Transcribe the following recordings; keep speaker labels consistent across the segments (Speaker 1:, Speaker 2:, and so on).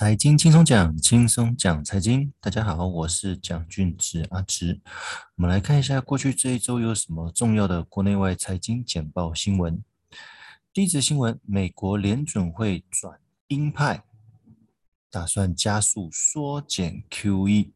Speaker 1: 财经轻松讲，轻松讲财经。大家好，我是蒋俊植阿植。我们来看一下过去这一周有什么重要的国内外财经简报新闻。第一则新闻：美国联准会转鹰派，打算加速缩减 QE。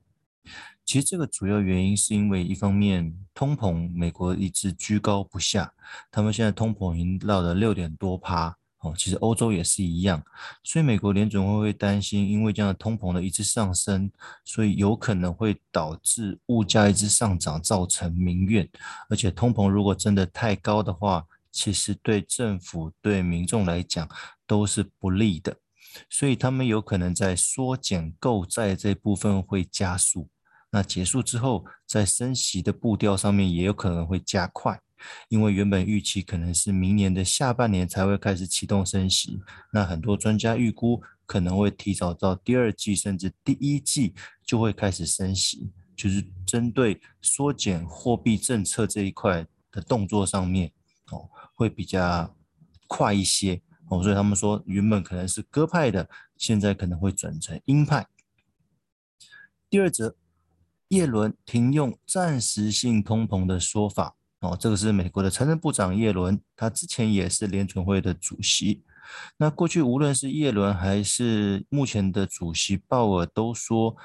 Speaker 1: 其实这个主要原因是因为一方面通膨，美国一直居高不下，他们现在通膨已经到了六点多趴。哦，其实欧洲也是一样，所以美国联准会会担心，因为这样的通膨的一直上升，所以有可能会导致物价一直上涨，造成民怨。而且通膨如果真的太高的话，其实对政府、对民众来讲都是不利的。所以他们有可能在缩减购债这部分会加速。那结束之后，在升息的步调上面也有可能会加快。因为原本预期可能是明年的下半年才会开始启动升息，那很多专家预估可能会提早到第二季甚至第一季就会开始升息，就是针对缩减货币政策这一块的动作上面哦，会比较快一些哦，所以他们说原本可能是鸽派的，现在可能会转成鹰派。第二则，叶伦停用暂时性通膨的说法。哦，这个是美国的财政部长耶伦，他之前也是联准会的主席。那过去无论是耶伦还是目前的主席鲍尔，都说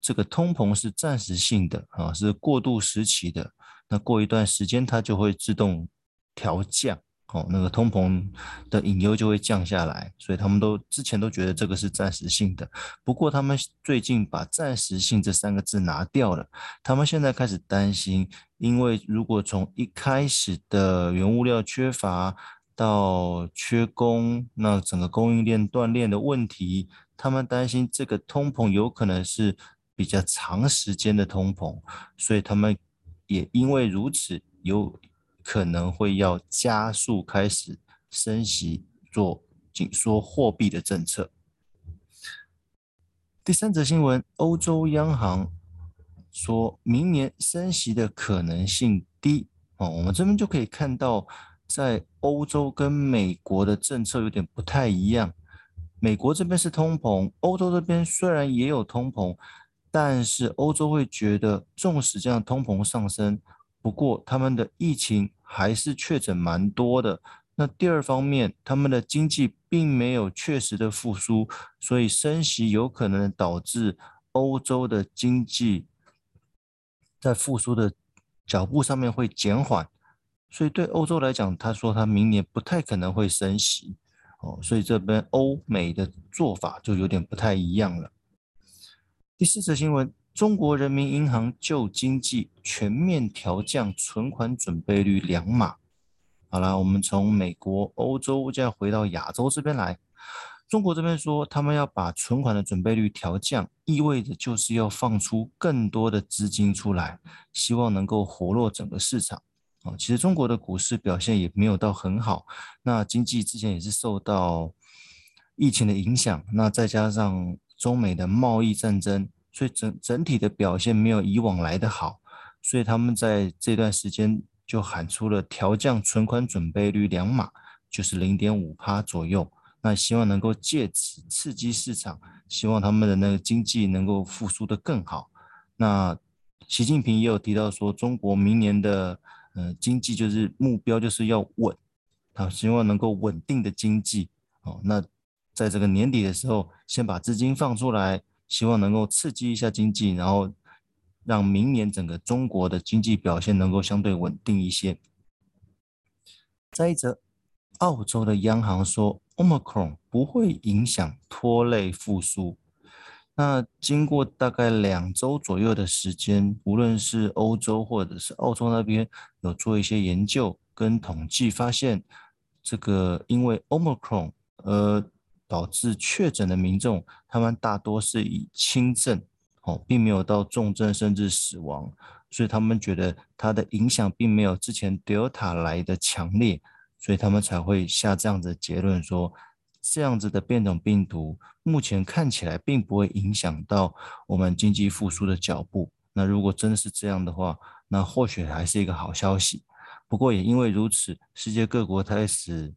Speaker 1: 这个通膨是暂时性的啊，是过渡时期的。那过一段时间，它就会自动调降。哦，那个通膨的隐忧就会降下来，所以他们都之前都觉得这个是暂时性的。不过他们最近把暂时性这三个字拿掉了，他们现在开始担心，因为如果从一开始的原物料缺乏到缺工，那整个供应链断裂的问题，他们担心这个通膨有可能是比较长时间的通膨，所以他们也因为如此有。可能会要加速开始升息，做紧缩货币的政策。第三则新闻，欧洲央行说明年升息的可能性低。哦，我们这边就可以看到，在欧洲跟美国的政策有点不太一样。美国这边是通膨，欧洲这边虽然也有通膨，但是欧洲会觉得纵使这样通膨上升。不过，他们的疫情还是确诊蛮多的。那第二方面，他们的经济并没有确实的复苏，所以升息有可能导致欧洲的经济在复苏的脚步上面会减缓。所以对欧洲来讲，他说他明年不太可能会升息。哦，所以这边欧美的做法就有点不太一样了。第四则新闻。中国人民银行就经济全面调降存款准备率两码。好了，我们从美国、欧洲再回到亚洲这边来。中国这边说，他们要把存款的准备率调降，意味着就是要放出更多的资金出来，希望能够活络整个市场。啊，其实中国的股市表现也没有到很好，那经济之前也是受到疫情的影响，那再加上中美的贸易战争。所以整整体的表现没有以往来的好，所以他们在这段时间就喊出了调降存款准备率两码，就是零点五趴左右。那希望能够借此刺激市场，希望他们的那个经济能够复苏得更好。那习近平也有提到说，中国明年的呃经济就是目标就是要稳，他希望能够稳定的经济。哦，那在这个年底的时候，先把资金放出来。希望能够刺激一下经济，然后让明年整个中国的经济表现能够相对稳定一些。再一则，澳洲的央行说，Omicron 不会影响拖累复苏。那经过大概两周左右的时间，无论是欧洲或者是澳洲那边有做一些研究跟统计，发现这个因为 Omicron 呃。导致确诊的民众，他们大多是以轻症，哦，并没有到重症甚至死亡，所以他们觉得它的影响并没有之前 Delta 来的强烈，所以他们才会下这样子的结论说，这样子的变种病毒目前看起来并不会影响到我们经济复苏的脚步。那如果真的是这样的话，那或许还是一个好消息。不过也因为如此，世界各国开始。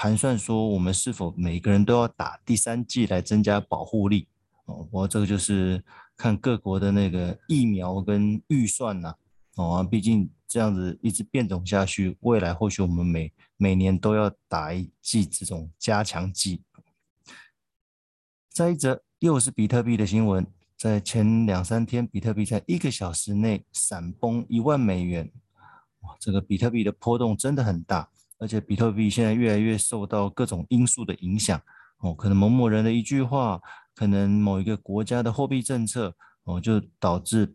Speaker 1: 盘算说，我们是否每个人都要打第三剂来增加保护力？哦，不过这个就是看各国的那个疫苗跟预算呐。哦，毕竟这样子一直变种下去，未来或许我们每每年都要打一剂这种加强剂。再一则，又是比特币的新闻，在前两三天，比特币在一个小时内闪崩一万美元。哇，这个比特币的波动真的很大，而且比特币现在越来越受到各种因素的影响。哦，可能某某人的一句话，可能某一个国家的货币政策，哦，就导致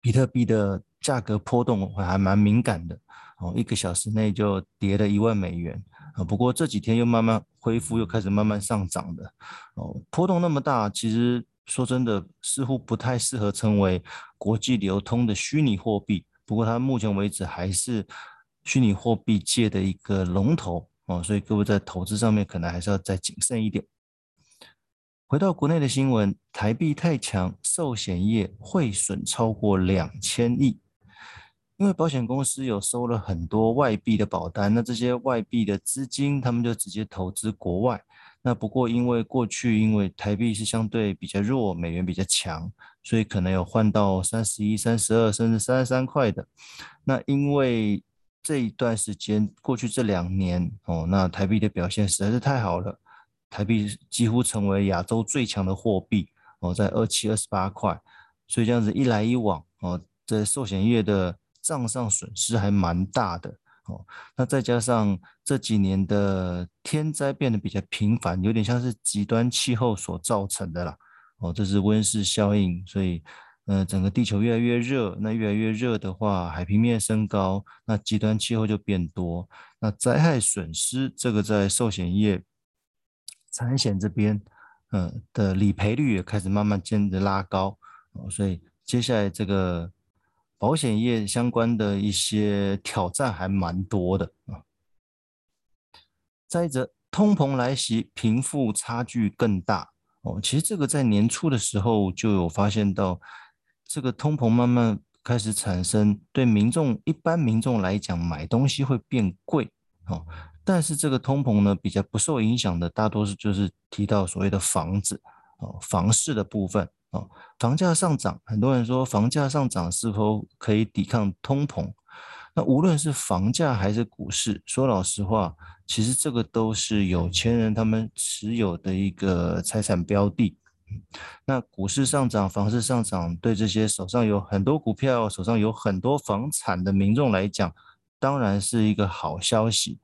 Speaker 1: 比特币的。价格波动还蛮敏感的哦，一个小时内就跌了一万美元啊。不过这几天又慢慢恢复，又开始慢慢上涨的哦。波动那么大，其实说真的，似乎不太适合称为国际流通的虚拟货币。不过它目前为止还是虚拟货币界的一个龙头哦，所以各位在投资上面可能还是要再谨慎一点。回到国内的新闻，台币太强，寿险业汇损超过两千亿。因为保险公司有收了很多外币的保单，那这些外币的资金，他们就直接投资国外。那不过因为过去因为台币是相对比较弱，美元比较强，所以可能有换到三十一、三十二甚至三十三块的。那因为这一段时间过去这两年哦，那台币的表现实在是太好了，台币几乎成为亚洲最强的货币哦，在二七、二十八块。所以这样子一来一往哦，这寿险业的。账上损失还蛮大的哦，那再加上这几年的天灾变得比较频繁，有点像是极端气候所造成的啦哦，这是温室效应，所以、呃，整个地球越来越热，那越来越热的话，海平面升高，那极端气候就变多，那灾害损失这个在寿险业、产险这边，呃、的理赔率也开始慢慢渐的拉高哦，所以接下来这个。保险业相关的一些挑战还蛮多的啊。再者，通膨来袭，贫富差距更大哦。其实这个在年初的时候就有发现到，这个通膨慢慢开始产生，对民众一般民众来讲，买东西会变贵哦。但是这个通膨呢，比较不受影响的，大多数就是提到所谓的房子哦，房市的部分。房价上涨，很多人说房价上涨是否可以抵抗通膨？那无论是房价还是股市，说老实话，其实这个都是有钱人他们持有的一个财产标的。那股市上涨，房市上涨，对这些手上有很多股票、手上有很多房产的民众来讲，当然是一个好消息。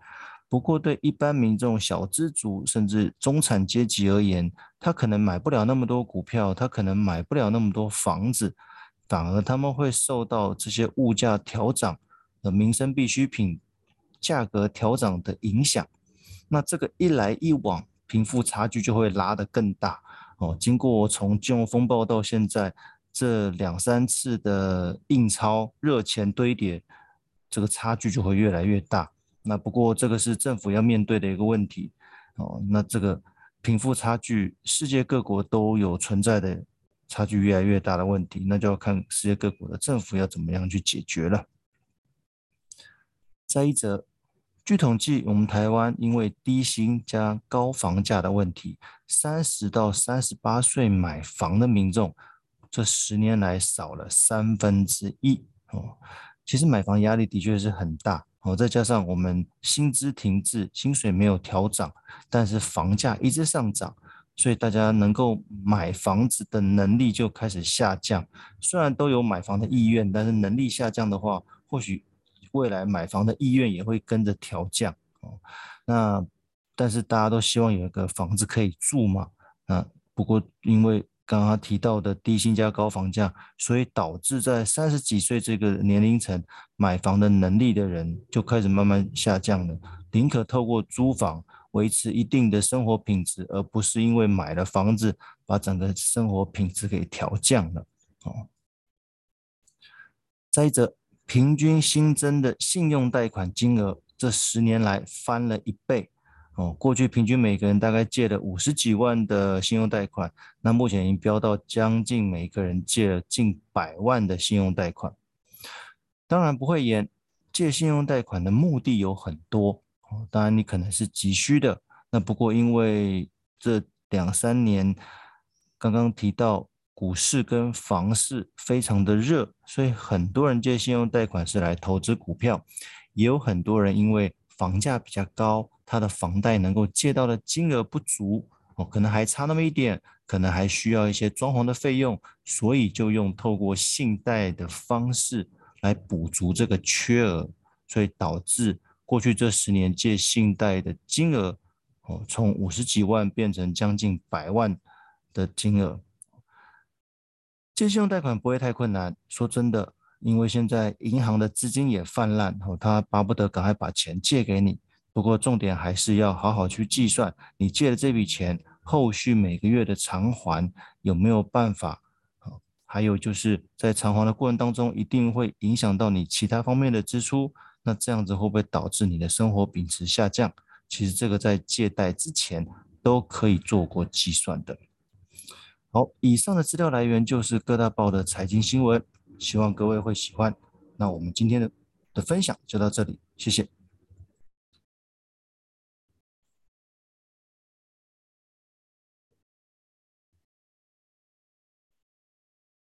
Speaker 1: 不过，对一般民众、小资族甚至中产阶级而言，他可能买不了那么多股票，他可能买不了那么多房子，反而他们会受到这些物价调涨的民生必需品价格调涨的影响。那这个一来一往，贫富差距就会拉得更大哦。经过从金融风暴到现在这两三次的印钞热钱堆叠，这个差距就会越来越大。那不过这个是政府要面对的一个问题哦。那这个贫富差距，世界各国都有存在的差距越来越大的问题，那就要看世界各国的政府要怎么样去解决了。再一则，据统计，我们台湾因为低薪加高房价的问题，三十到三十八岁买房的民众，这十年来少了三分之一哦。其实买房压力的确是很大。哦，再加上我们薪资停滞，薪水没有调涨，但是房价一直上涨，所以大家能够买房子的能力就开始下降。虽然都有买房的意愿，但是能力下降的话，或许未来买房的意愿也会跟着调降。哦，那但是大家都希望有一个房子可以住嘛。啊，不过因为刚刚提到的低薪加高房价，所以导致在三十几岁这个年龄层买房的能力的人就开始慢慢下降了，宁可透过租房维持一定的生活品质，而不是因为买了房子把整个生活品质给调降了。哦，再者，平均新增的信用贷款金额这十年来翻了一倍。哦，过去平均每个人大概借了五十几万的信用贷款，那目前已经飙到将近每个人借了近百万的信用贷款。当然不会演，借信用贷款的目的有很多，哦，当然你可能是急需的。那不过因为这两三年刚刚提到股市跟房市非常的热，所以很多人借信用贷款是来投资股票，也有很多人因为房价比较高，他的房贷能够借到的金额不足，哦，可能还差那么一点，可能还需要一些装潢的费用，所以就用透过信贷的方式来补足这个缺额，所以导致过去这十年借信贷的金额，哦，从五十几万变成将近百万的金额。借信用贷款不会太困难，说真的，因为现在银行的资金也泛滥，哦，他巴不得赶快把钱借给你。不过重点还是要好好去计算，你借的这笔钱后续每个月的偿还有没有办法？还有就是在偿还的过程当中，一定会影响到你其他方面的支出，那这样子会不会导致你的生活品质下降？其实这个在借贷之前都可以做过计算的。好，以上的资料来源就是各大报的财经新闻，希望各位会喜欢。那我们今天的的分享就到这里，谢谢。